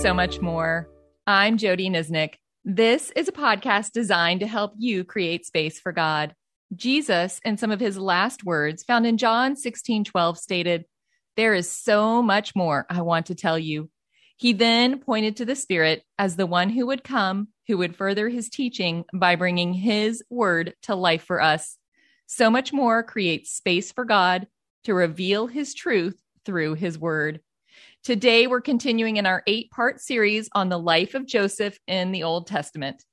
so much more. I'm Jody Niznik. This is a podcast designed to help you create space for God. Jesus, in some of his last words found in John 16 12, stated, There is so much more I want to tell you. He then pointed to the Spirit as the one who would come, who would further his teaching by bringing his word to life for us. So much more creates space for God to reveal his truth through his word. Today, we're continuing in our eight part series on the life of Joseph in the Old Testament.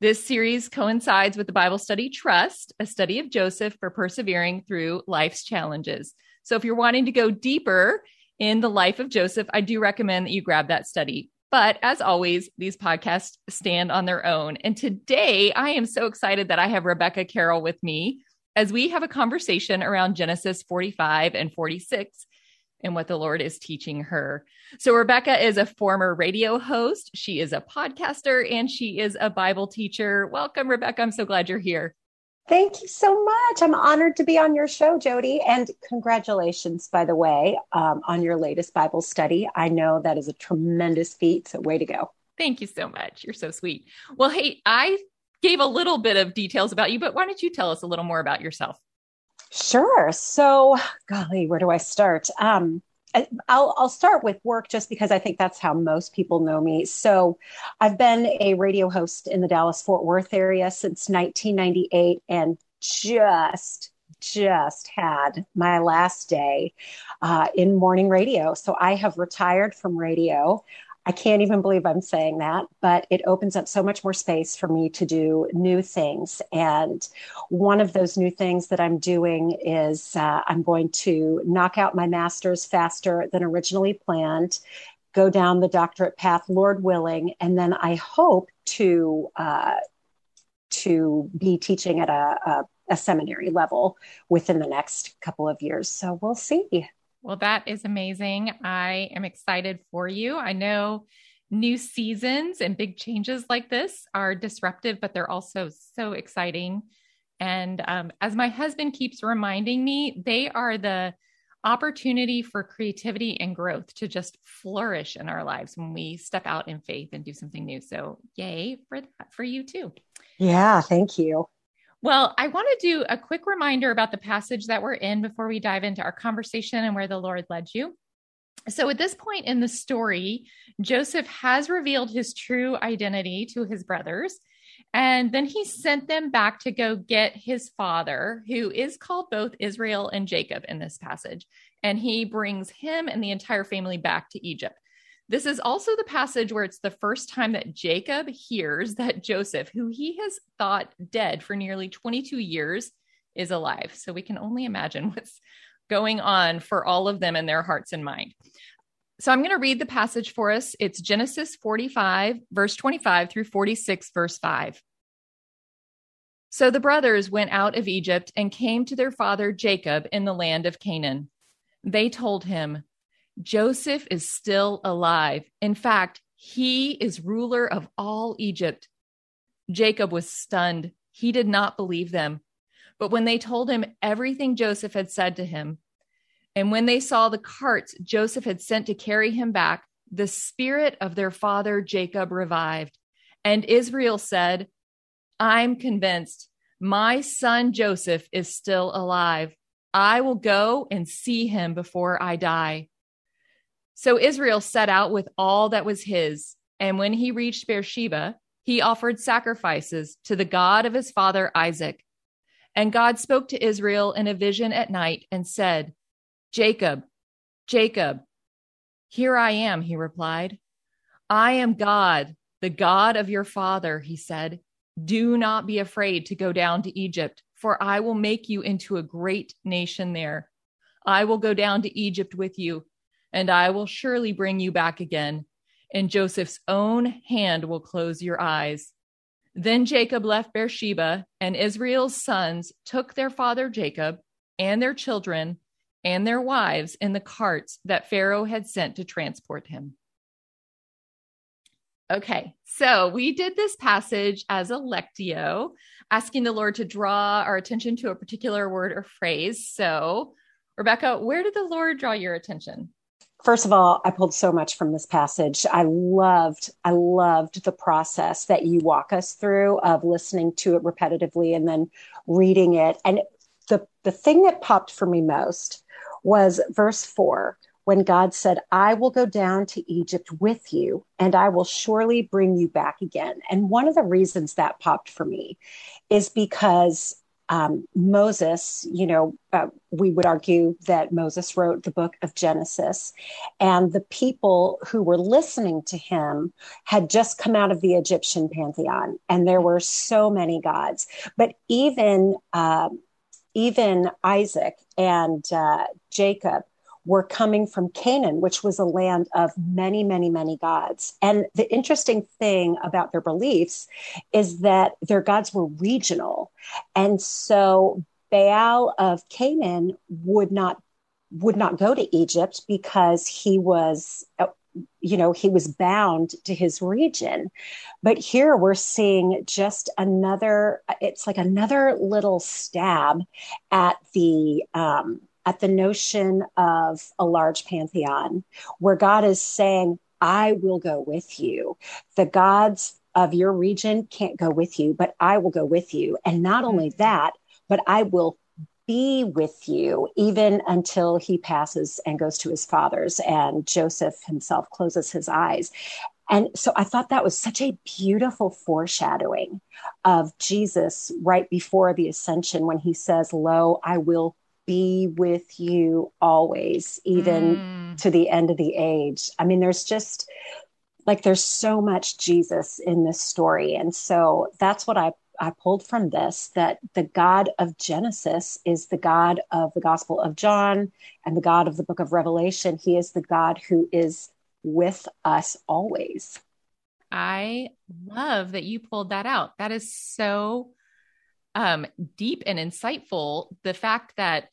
This series coincides with the Bible study Trust, a study of Joseph for persevering through life's challenges. So, if you're wanting to go deeper in the life of Joseph, I do recommend that you grab that study. But as always, these podcasts stand on their own. And today, I am so excited that I have Rebecca Carrell with me as we have a conversation around Genesis 45 and 46 and what the Lord is teaching her. So, Rebecca is a former radio host, she is a podcaster, and she is a Bible teacher. Welcome, Rebecca. I'm so glad you're here. Thank you so much. I'm honored to be on your show, Jody. And congratulations, by the way, um, on your latest Bible study. I know that is a tremendous feat. So, way to go. Thank you so much. You're so sweet. Well, hey, I gave a little bit of details about you, but why don't you tell us a little more about yourself? Sure. So, golly, where do I start? Um, I'll, I'll start with work just because I think that's how most people know me. So, I've been a radio host in the Dallas Fort Worth area since 1998 and just just had my last day uh, in morning radio. So I have retired from radio. I can't even believe I'm saying that, but it opens up so much more space for me to do new things. And one of those new things that I'm doing is uh, I'm going to knock out my master's faster than originally planned, go down the doctorate path, Lord willing, and then I hope to uh, to be teaching at a, a, a seminary level within the next couple of years. So we'll see. Well, that is amazing. I am excited for you. I know new seasons and big changes like this are disruptive, but they're also so exciting. And um, as my husband keeps reminding me, they are the opportunity for creativity and growth to just flourish in our lives when we step out in faith and do something new. So, yay for that for you too. Yeah, thank you. Well, I want to do a quick reminder about the passage that we're in before we dive into our conversation and where the Lord led you. So, at this point in the story, Joseph has revealed his true identity to his brothers. And then he sent them back to go get his father, who is called both Israel and Jacob in this passage. And he brings him and the entire family back to Egypt. This is also the passage where it's the first time that Jacob hears that Joseph, who he has thought dead for nearly 22 years, is alive. So we can only imagine what's going on for all of them in their hearts and mind. So I'm going to read the passage for us. It's Genesis 45, verse 25 through 46, verse 5. So the brothers went out of Egypt and came to their father Jacob in the land of Canaan. They told him, Joseph is still alive. In fact, he is ruler of all Egypt. Jacob was stunned. He did not believe them. But when they told him everything Joseph had said to him, and when they saw the carts Joseph had sent to carry him back, the spirit of their father Jacob revived. And Israel said, I'm convinced my son Joseph is still alive. I will go and see him before I die. So Israel set out with all that was his. And when he reached Beersheba, he offered sacrifices to the God of his father Isaac. And God spoke to Israel in a vision at night and said, Jacob, Jacob. Here I am, he replied. I am God, the God of your father, he said. Do not be afraid to go down to Egypt, for I will make you into a great nation there. I will go down to Egypt with you and I will surely bring you back again, and Joseph's own hand will close your eyes. Then Jacob left Beersheba, and Israel's sons took their father Jacob and their children and their wives in the carts that Pharaoh had sent to transport him. Okay, so we did this passage as a lectio, asking the Lord to draw our attention to a particular word or phrase. So, Rebecca, where did the Lord draw your attention? First of all, I pulled so much from this passage. I loved, I loved the process that you walk us through of listening to it repetitively and then reading it. And the, the thing that popped for me most was verse four, when God said, I will go down to Egypt with you and I will surely bring you back again. And one of the reasons that popped for me is because um, Moses, you know, uh, we would argue that Moses wrote the book of Genesis, and the people who were listening to him had just come out of the Egyptian pantheon, and there were so many gods. But even uh, even Isaac and uh, Jacob were coming from Canaan, which was a land of many, many, many gods. And the interesting thing about their beliefs is that their gods were regional. And so Baal of Canaan would not would not go to Egypt because he was you know he was bound to his region but here we're seeing just another it's like another little stab at the um, at the notion of a large pantheon where God is saying, I will go with you. The gods of your region can't go with you, but I will go with you. And not only mm-hmm. that, but I will be with you even until he passes and goes to his father's and Joseph himself closes his eyes. And so I thought that was such a beautiful foreshadowing of Jesus right before the ascension when he says, Lo, I will be with you always, even mm. to the end of the age. I mean, there's just like there's so much Jesus in this story. And so that's what I I pulled from this that the God of Genesis is the God of the Gospel of John and the God of the book of Revelation. He is the God who is with us always. I love that you pulled that out. That is so um, deep and insightful. The fact that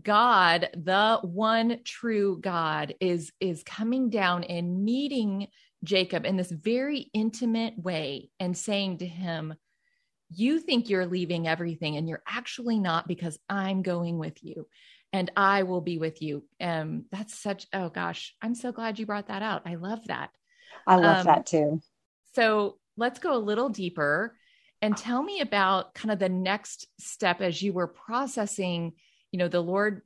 God, the one true God, is is coming down and meeting Jacob in this very intimate way and saying to him, You think you're leaving everything, and you're actually not because I'm going with you and I will be with you. Um, that's such, oh gosh, I'm so glad you brought that out. I love that. I love um, that too. So let's go a little deeper and tell me about kind of the next step as you were processing you know the lord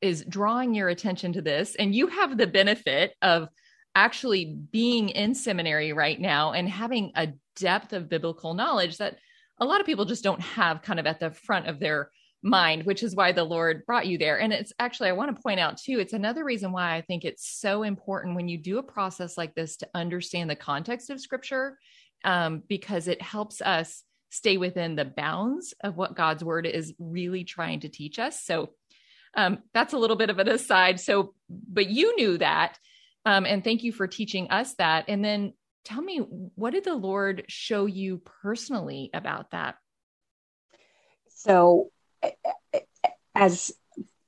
is drawing your attention to this and you have the benefit of actually being in seminary right now and having a depth of biblical knowledge that a lot of people just don't have kind of at the front of their mind which is why the lord brought you there. And it's actually i want to point out too it's another reason why i think it's so important when you do a process like this to understand the context of scripture um, because it helps us stay within the bounds of what God's word is really trying to teach us. So um, that's a little bit of an aside. So, but you knew that. Um, and thank you for teaching us that. And then tell me, what did the Lord show you personally about that? So, as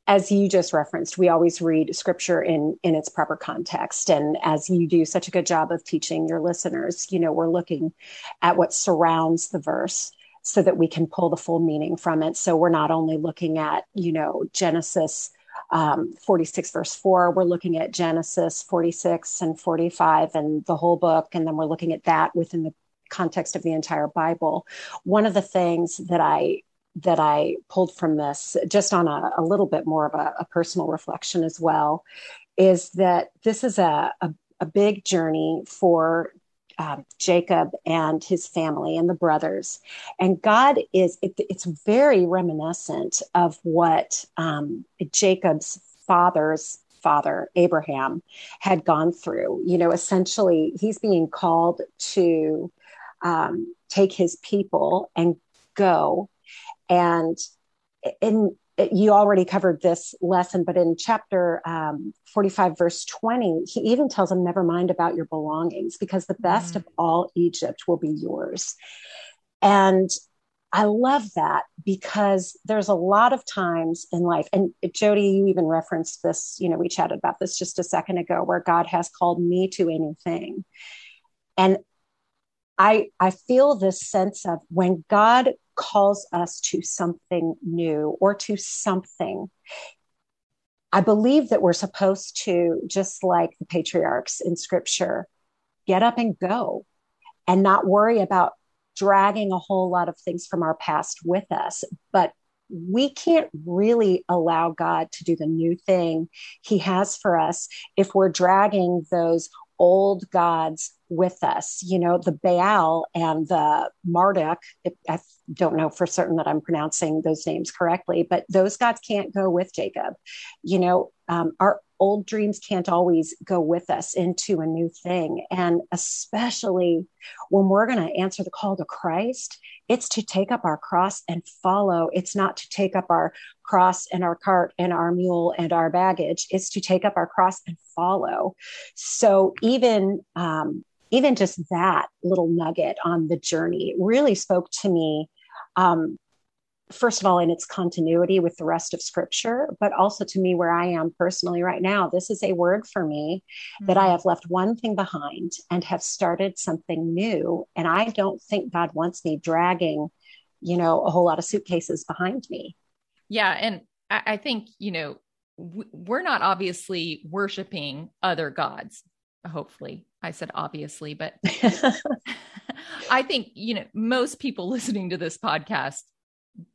as you just referenced, we always read scripture in in its proper context. And as you do such a good job of teaching your listeners, you know, we're looking at what surrounds the verse so that we can pull the full meaning from it. So we're not only looking at, you know, Genesis um, 46 verse 4 we're looking at genesis 46 and 45 and the whole book and then we're looking at that within the context of the entire bible one of the things that i that I pulled from this, just on a, a little bit more of a, a, personal reflection as well, is that this is a, a, a big journey for um, Jacob and his family and the brothers. And God is, it, it's very reminiscent of what um, Jacob's father's father, Abraham, had gone through. You know, essentially, he's being called to um, take his people and go and in you already covered this lesson, but in chapter um, 45, verse 20, he even tells them, Never mind about your belongings, because the best mm. of all Egypt will be yours. And I love that because there's a lot of times in life, and Jody, you even referenced this, you know, we chatted about this just a second ago, where God has called me to a new thing. And I, I feel this sense of when God calls us to something new or to something, I believe that we're supposed to, just like the patriarchs in scripture, get up and go and not worry about dragging a whole lot of things from our past with us, but we can't really allow God to do the new thing He has for us if we're dragging those old gods with us. You know, the Baal and the Marduk, I don't know for certain that I'm pronouncing those names correctly, but those gods can't go with Jacob. You know, um, our old dreams can't always go with us into a new thing. And especially when we're going to answer the call to Christ, it's to take up our cross and follow. It's not to take up our cross and our cart and our mule and our baggage. It's to take up our cross and follow. So even, um, even just that little nugget on the journey really spoke to me um, first of all, in its continuity with the rest of scripture, but also to me where I am personally right now. This is a word for me mm-hmm. that I mm-hmm. have left one thing behind and have started something new. And I don't think God wants me dragging, you know, a whole lot of suitcases behind me. Yeah. And I, I think, you know, we're not obviously worshiping other gods. Hopefully, I said obviously, but I think, you know, most people listening to this podcast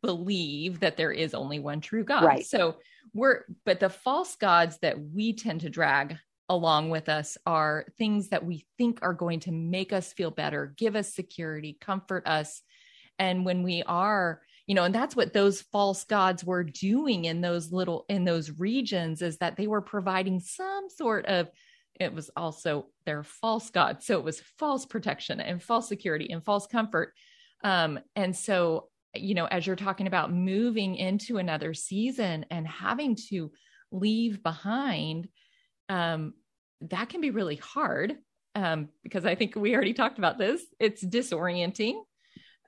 believe that there is only one true God. Right. So we're, but the false gods that we tend to drag along with us are things that we think are going to make us feel better, give us security, comfort us. And when we are, you know, and that's what those false gods were doing in those little, in those regions is that they were providing some sort of, it was also their false God. So it was false protection and false security and false comfort. Um, and so you know, as you're talking about moving into another season and having to leave behind, um, that can be really hard um, because I think we already talked about this. It's disorienting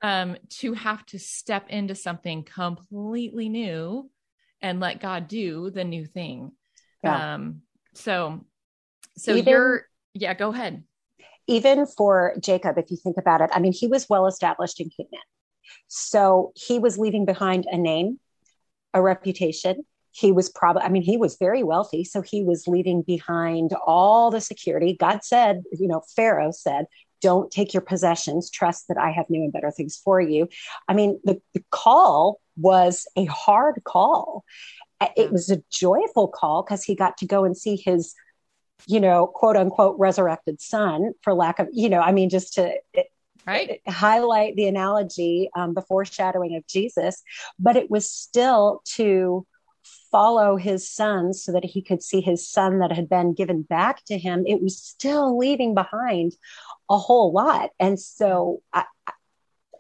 um, to have to step into something completely new and let God do the new thing. Yeah. Um, so, so even, you're, yeah, go ahead. Even for Jacob, if you think about it, I mean, he was well established in Canaan so he was leaving behind a name, a reputation. He was probably, I mean, he was very wealthy. So he was leaving behind all the security. God said, you know, Pharaoh said, don't take your possessions, trust that I have new and better things for you. I mean, the, the call was a hard call. It was a joyful call because he got to go and see his you know, quote unquote resurrected son for lack of, you know, I mean, just to, right highlight the analogy um, the foreshadowing of jesus but it was still to follow his son so that he could see his son that had been given back to him it was still leaving behind a whole lot and so i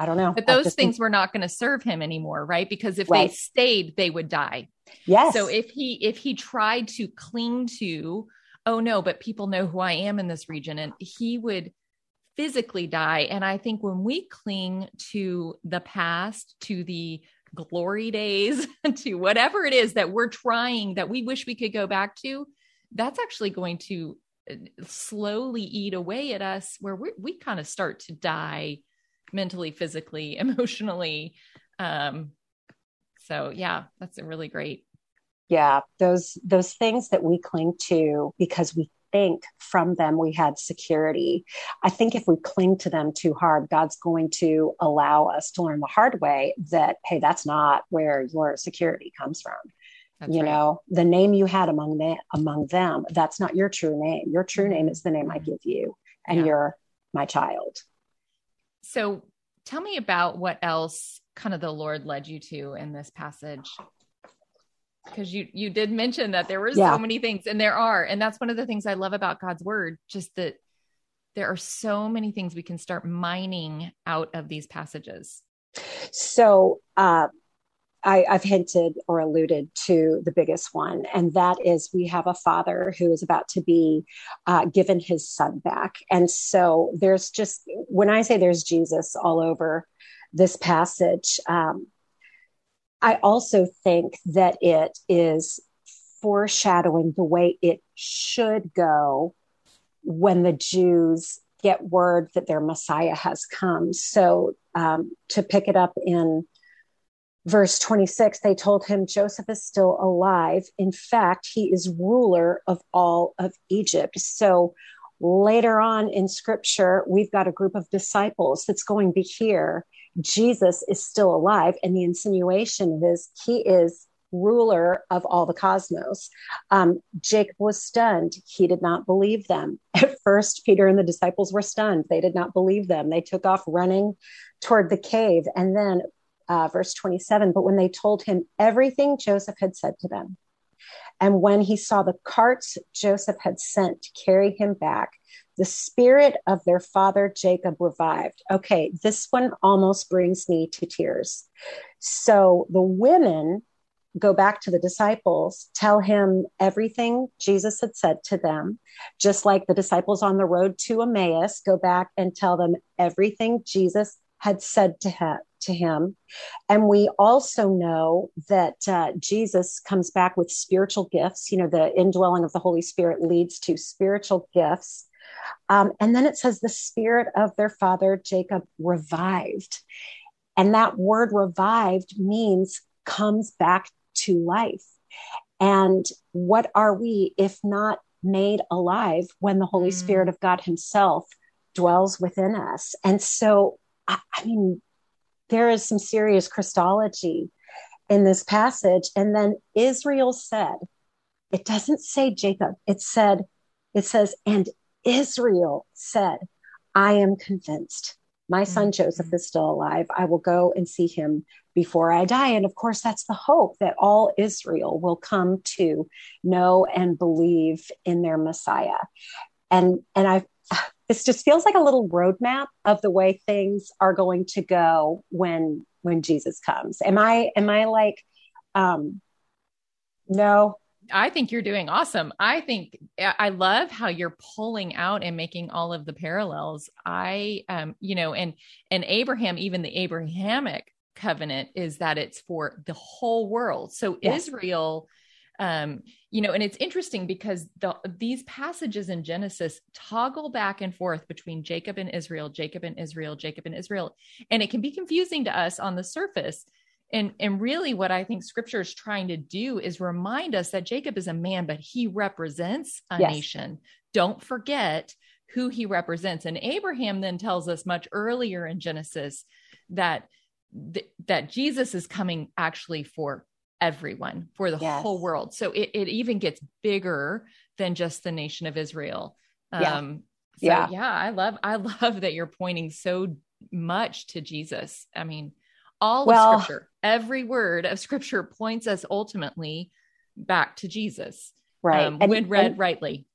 I don't know. But those things were not going to serve him anymore, right? Because if right. they stayed, they would die. Yes. So if he if he tried to cling to, oh no, but people know who I am in this region, and he would physically die. And I think when we cling to the past, to the glory days, to whatever it is that we're trying, that we wish we could go back to, that's actually going to uh, slowly eat away at us where we, we kind of start to die mentally, physically, emotionally. Um, so yeah, that's a really great. Yeah, those those things that we cling to because we think from them we had security. I think if we cling to them too hard, God's going to allow us to learn the hard way that, hey, that's not where your security comes from. That's you right. know, the name you had among them, among them, that's not your true name. Your true name is the name I give you, and yeah. you're my child. So tell me about what else kind of the Lord led you to in this passage because you you did mention that there were yeah. so many things and there are and that's one of the things i love about god's word just that there are so many things we can start mining out of these passages so uh, I, have hinted or alluded to the biggest one, and that is we have a father who is about to be uh, given his son back. And so there's just, when I say there's Jesus all over this passage, um, I also think that it is foreshadowing the way it should go when the Jews get word that their Messiah has come. So, um, to pick it up in verse 26, they told him Joseph is still alive. In fact, he is ruler of all of Egypt. So later on in scripture, we've got a group of disciples that's going to hear Jesus is still alive. And the insinuation is he is ruler of all the cosmos. Um, Jacob was stunned. He did not believe them. At first, Peter and the disciples were stunned. They did not believe them. They took off running toward the cave. And then, uh, verse 27 but when they told him everything Joseph had said to them, and when he saw the carts Joseph had sent to carry him back, the spirit of their father Jacob revived. Okay, this one almost brings me to tears. So the women go back to the disciples, tell him everything Jesus had said to them, just like the disciples on the road to Emmaus go back and tell them everything Jesus had said to him. To him. And we also know that uh, Jesus comes back with spiritual gifts. You know, the indwelling of the Holy Spirit leads to spiritual gifts. Um, and then it says the spirit of their father Jacob revived. And that word revived means comes back to life. And what are we if not made alive when the Holy mm. Spirit of God Himself dwells within us? And so, I, I mean, there is some serious Christology in this passage. And then Israel said, it doesn't say Jacob, it said, it says, and Israel said, I am convinced my son mm-hmm. Joseph is still alive. I will go and see him before I die. And of course, that's the hope that all Israel will come to know and believe in their Messiah. And and I this just feels like a little roadmap of the way things are going to go when when Jesus comes. Am I am I like um no I think you're doing awesome. I think I love how you're pulling out and making all of the parallels. I, um, you know, and and Abraham, even the Abrahamic covenant is that it's for the whole world. So yes. Israel, um, you know, and it's interesting because the, these passages in Genesis toggle back and forth between Jacob and Israel, Jacob and Israel, Jacob and Israel, and it can be confusing to us on the surface and and really what i think scripture is trying to do is remind us that jacob is a man but he represents a yes. nation don't forget who he represents and abraham then tells us much earlier in genesis that th- that jesus is coming actually for everyone for the yes. whole world so it, it even gets bigger than just the nation of israel yeah. um so yeah yeah i love i love that you're pointing so much to jesus i mean all well, of scripture, every word of scripture points us ultimately back to Jesus. Right. Um, and, when read and, rightly.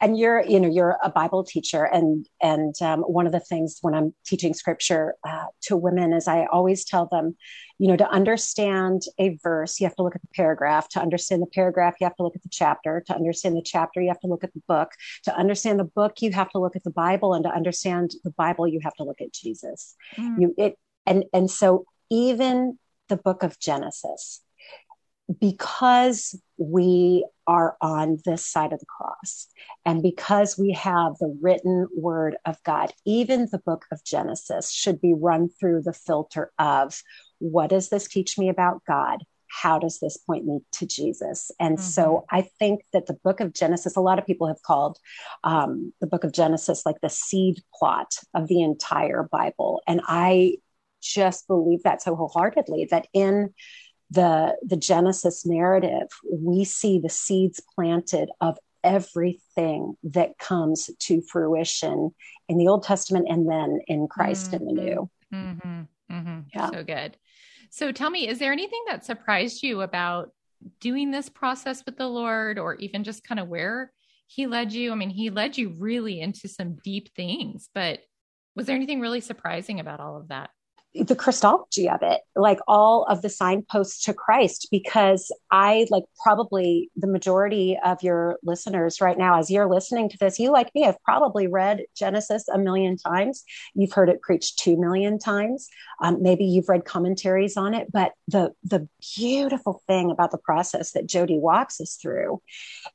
And you're, you know, you're a Bible teacher. And, and um, one of the things when I'm teaching scripture uh, to women is I always tell them, you know, to understand a verse, you have to look at the paragraph. To understand the paragraph, you have to look at the chapter. To understand the chapter, you have to look at the book. To understand the book, you have to look at the Bible. And to understand the Bible, you have to look at Jesus. Mm. You, it, and and so even the book of genesis because we are on this side of the cross and because we have the written word of God, even the book of Genesis should be run through the filter of what does this teach me about God? How does this point me to Jesus? And mm-hmm. so I think that the book of Genesis, a lot of people have called um, the book of Genesis like the seed plot of the entire Bible. And I just believe that so wholeheartedly that in the the genesis narrative we see the seeds planted of everything that comes to fruition in the old testament and then in christ mm-hmm. in the new mm-hmm. Mm-hmm. Yeah. so good so tell me is there anything that surprised you about doing this process with the lord or even just kind of where he led you i mean he led you really into some deep things but was there anything really surprising about all of that the Christology of it, like all of the signposts to Christ, because I like probably the majority of your listeners right now, as you're listening to this, you like me have probably read Genesis a million times. You've heard it preached two million times. Um, maybe you've read commentaries on it, but the the beautiful thing about the process that Jody walks us through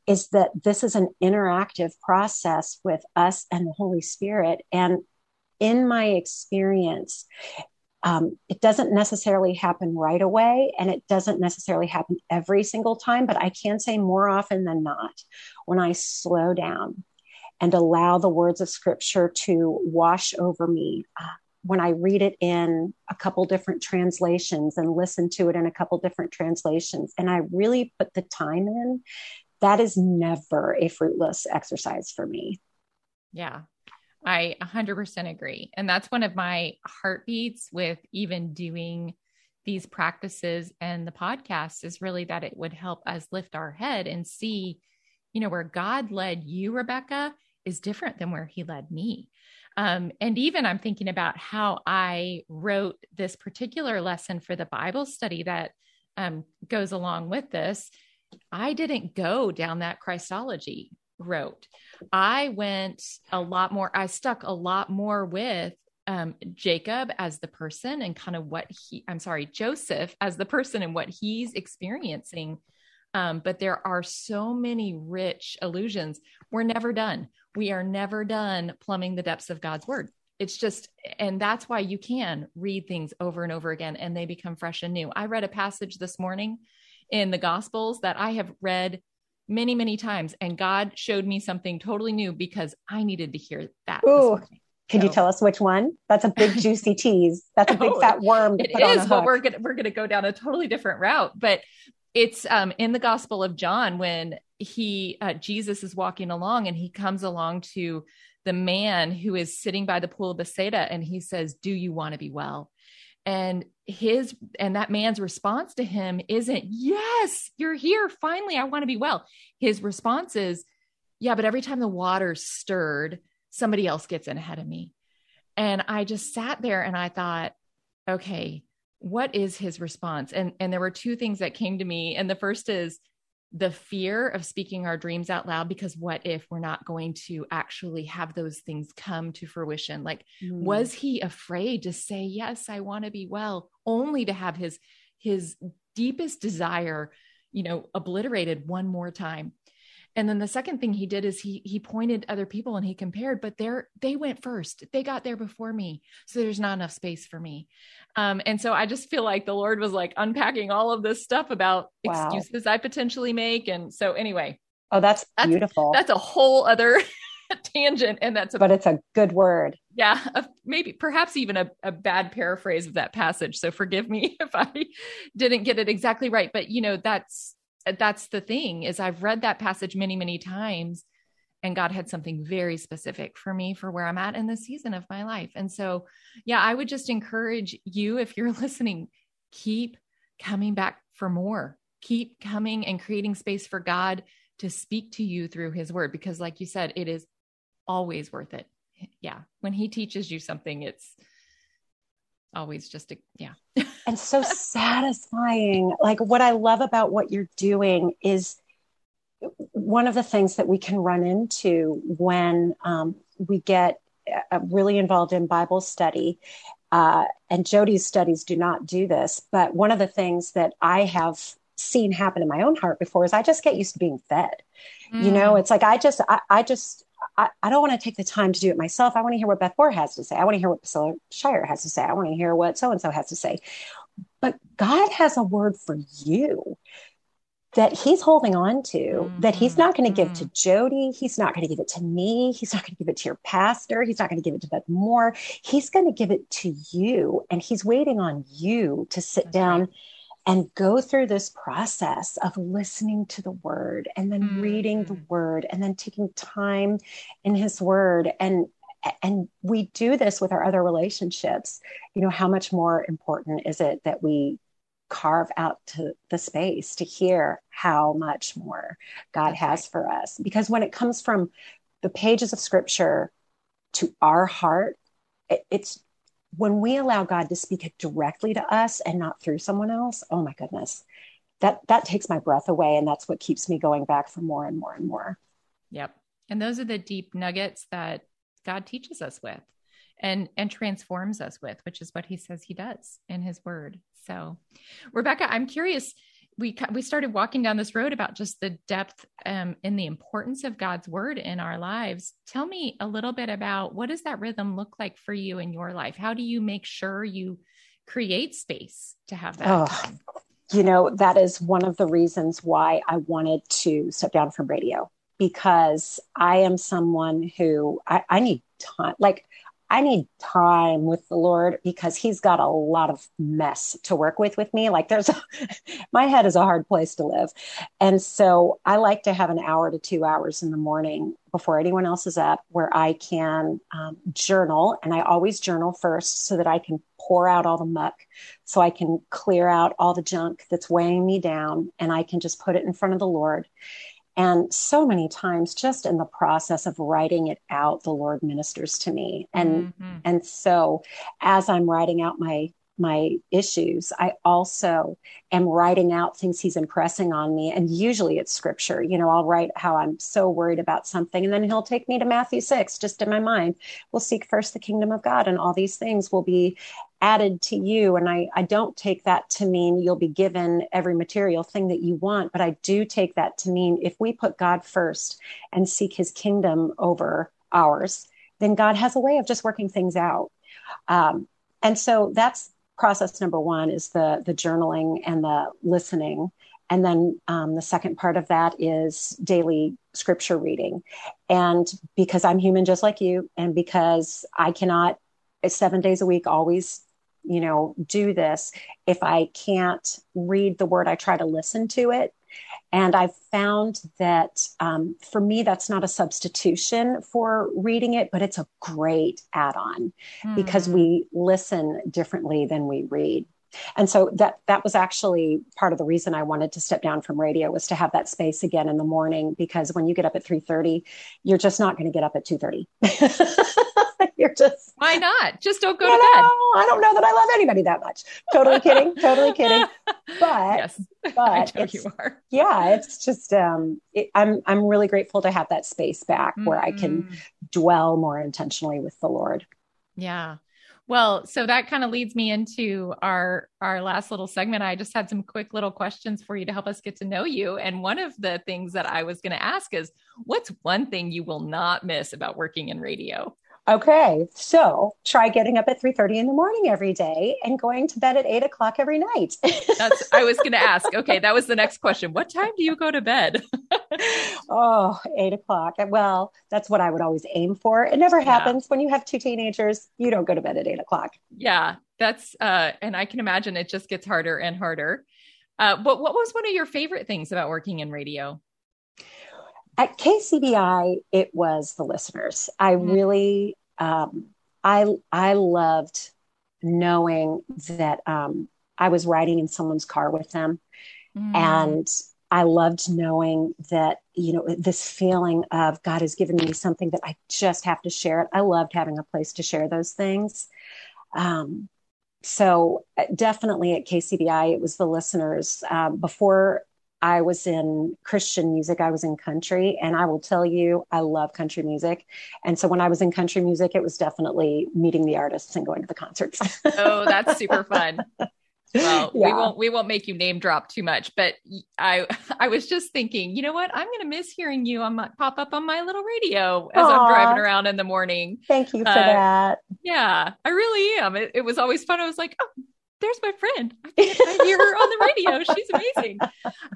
is that this is an interactive process with us and the Holy Spirit. And in my experience, Um, it doesn't necessarily happen right away, and it doesn't necessarily happen every single time, but I can say more often than not when I slow down and allow the words of scripture to wash over me. Uh, when I read it in a couple different translations and listen to it in a couple different translations, and I really put the time in, that is never a fruitless exercise for me. Yeah, I 100% agree. And that's one of my heartbeats with even doing these practices and the podcast is really that it would help us lift our head and see, you know, where God led you, Rebecca, is different than where he led me. Um, and even I'm thinking about how I wrote this particular lesson for the Bible study that um, goes along with this. I didn't go down that Christology route. I went a lot more, I stuck a lot more with um, Jacob as the person and kind of what he, I'm sorry, Joseph as the person and what he's experiencing. Um, but there are so many rich allusions. We're never done. We are never done plumbing the depths of God's word. It's just, and that's why you can read things over and over again and they become fresh and new. I read a passage this morning in the Gospels that I have read many, many times, and God showed me something totally new because I needed to hear that. Ooh, can so. you tell us which one? That's a big juicy tease. That's a big oh, fat worm. it is, but we're gonna we're gonna go down a totally different route. But it's um, in the Gospel of John when he uh, Jesus is walking along and he comes along to the man who is sitting by the pool of Bethsaida and he says, "Do you want to be well?" And his and that man's response to him isn't yes you're here. Finally i want to be well. His response is yeah but every time the water stirred somebody else gets in ahead of me. And i just sat there and i thought okay what is his response? And and there were two things that came to me. And the first is the fear of speaking our dreams out loud because what if we're not going to actually have those things come to fruition like mm. was he afraid to say yes i want to be well only to have his his deepest desire you know obliterated one more time and then the second thing he did is he he pointed other people and he compared but they're they went first. They got there before me. So there's not enough space for me. Um, and so i just feel like the lord was like unpacking all of this stuff about wow. excuses i potentially make. And so anyway. Oh that's, that's beautiful. that's a whole other tangent. And that's a, but it's a good word. Yeah a, maybe perhaps even a, a bad paraphrase of that passage. So forgive me if i didn't get it exactly right. But you know that's that's the thing is I've read that passage many, many times and God had something very specific for me for where I'm at in the season of my life. And so, yeah, I would just encourage you, if you're listening, keep coming back for more. Keep coming and creating space for God to speak to you through his word, because, like you said, it is always worth it. Yeah. When he teaches you something, it's always just a yeah and so satisfying like what i love about what you're doing is one of the things that we can run into when um, we get uh, really involved in bible study uh, and jody's studies do not do this but one of the things that i have seen happen in my own heart before is i just get used to being fed mm. you know mm. it's like i just I, I just I, I don't want to take the time to do it myself. I want to hear what Beth Moore has to say. I want to hear what Priscilla Shirer has to say. I want to hear what so and so has to say. But God has a word for you that he's holding on to mm-hmm. that he's not going to give to mm-hmm. Jody. He's not going to give it to me. He's not going to give it to your pastor. He's not going to give it to Beth Moore. He's going to give it to you. And he's waiting on you to sit That's down right and go through this process of listening to the word and then mm-hmm. reading the word and then taking time in his word and and we do this with our other relationships you know how much more important is it that we carve out to the space to hear how much more god That's has right. for us because when it comes from the pages of scripture to our heart it, it's when we allow God to speak it directly to us and not through someone else, oh my goodness, that that takes my breath away, and that's what keeps me going back for more and more and more. Yep, and those are the deep nuggets that God teaches us with, and and transforms us with, which is what He says He does in His Word. So, Rebecca, I'm curious we we started walking down this road about just the depth um, and the importance of God's word in our lives. Tell me a little bit about what does that rhythm look like for you in your life? How do you make sure you create space to have that? Oh, you know, that is one of the reasons why I wanted to step down from radio because I am someone who I, I need time. Like I need time with the Lord because He's got a lot of mess to work with with me. Like there's, a, my head is a hard place to live. And so I like to have an hour to two hours in the morning before anyone else is up where I can um, journal. And I always journal first so that I can pour out all the muck, so I can clear out all the junk that's weighing me down and I can just put it in front of the Lord. And so many times, just in the process of writing it out, the Lord ministers to me. And mm-hmm. and so as I'm writing out my my issues, I also am writing out things he's impressing on me. And usually it's scripture. You know, I'll write how I'm so worried about something, and then he'll take me to Matthew 6, just in my mind. We'll seek first the kingdom of God, and all these things will be added to you. And I, I don't take that to mean you'll be given every material thing that you want, but I do take that to mean if we put God first and seek his kingdom over ours, then God has a way of just working things out. Um, and so that's process number one is the the journaling and the listening. And then um, the second part of that is daily scripture reading. And because i'm human just like you and because i cannot seven days a week always you know do this if i can't read the word i try to listen to it and I've found that um, for me, that's not a substitution for reading it, but it's a great add on mm. because hmm. we listen differently than we read. And so that that was actually part of the reason I wanted to step down from radio was to have that space again in the morning because when you get up at 3:30, you're just not going to get up at 2:30. You're just why not? Just don't go to bed. I don't know that I love anybody that much. Totally kidding. totally kidding. But yes, but you are. Yeah, it's just um, it, I'm I'm really grateful to have that space back mm-hmm. where I can mm. dwell more intentionally with the Lord. Yeah. Well, so that kind of leads me into our our last little segment. I just had some quick little questions for you to help us get to know you. And one of the things that I was going to ask is, what's one thing you will not miss about working in radio? Okay, so try getting up at three thirty in the morning every day and going to bed at eight o'clock every night. That's. I was going to ask. Okay, that was the next question. What time do you go to bed? oh, eight o'clock. Well, that's what I would always aim for. It never happens yeah. when you have two teenagers. You don't go to bed at eight o'clock. Yeah, that's. uh And I can imagine it just gets harder and harder. Uh, but what was one of your favorite things about working in radio? At KCBI, it was the listeners. I mm-hmm. really um, I I loved knowing that um, I was riding in someone's car with them, mm. and I loved knowing that you know this feeling of God has given me something that I just have to share it. I loved having a place to share those things. Um, so uh, definitely at KCBI, it was the listeners. Um, before I was in Christian music, I was in country, and I will tell you, I love country music. And so when I was in country music, it was definitely meeting the artists and going to the concerts. oh, that's super fun. Well, yeah. we won't we won't make you name drop too much, but I I was just thinking, you know what? I'm going to miss hearing you on my, pop up on my little radio as Aww. I'm driving around in the morning. Thank you for uh, that. Yeah, I really am. It, it was always fun. I was like, oh, there's my friend. I, hear her on the radio. She's amazing.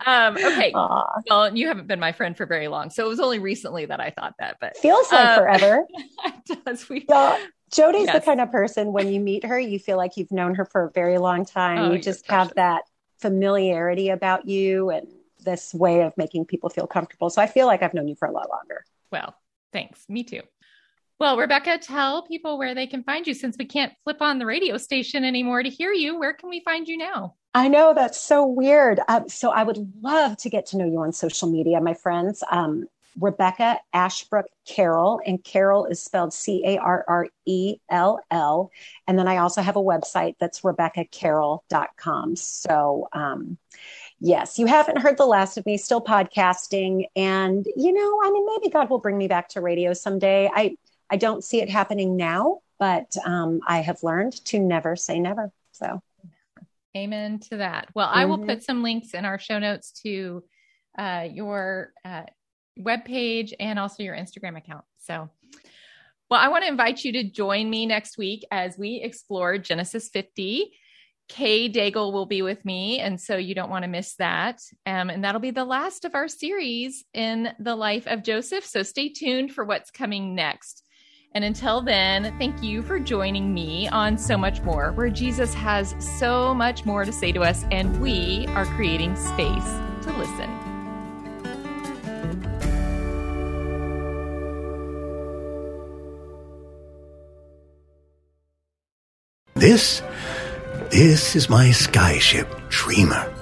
Um, okay. Aww. Well, you haven't been my friend for very long, so it was only recently that I thought that. But feels like um, forever. it does. We. Yeah. Jody's yes. the kind of person when you meet her, you feel like you've known her for a very long time. Oh, you just have that familiarity about you and this way of making people feel comfortable. So I feel like I've known you for a lot longer. Well, thanks. Me too. Well, Rebecca, tell people where they can find you since we can't flip on the radio station anymore to hear you. Where can we find you now? I know that's so weird. Um, so I would love to get to know you on social media, my friends. Um, Rebecca Ashbrook Carrell, and Carrell is spelled C A R R E L L. And then I also have a website that's RebeccaCarrell.com. So, um, yes, you haven't heard the last of me, still podcasting. And, you know, I mean, maybe God will bring me back to radio someday. I, I don't see it happening now, but um, I have learned to never say never. So, amen to that. Well, mm-hmm. I will mm-hmm. put some links in our show notes to uh, your uh, webpage and also your Instagram account. So, well, I want to invite you to join me next week as we explore Genesis 50. Kay Daigle will be with me, and so you don't want to miss that. Um, and that'll be the last of our series in the life of Joseph. So stay tuned for what's coming next. And until then, thank you for joining me on So Much More, where Jesus has so much more to say to us, and we are creating space to listen. This this is my skyship, Dreamer.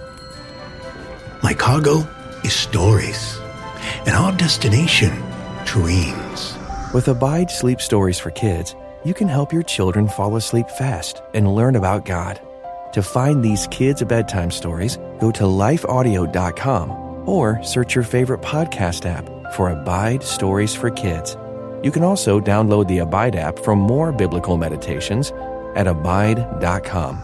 My cargo is stories, and our destination, dreams. With Abide Sleep Stories for Kids, you can help your children fall asleep fast and learn about God. To find these kids' bedtime stories, go to lifeaudio.com or search your favorite podcast app for Abide Stories for Kids. You can also download the Abide app for more biblical meditations at abide.com.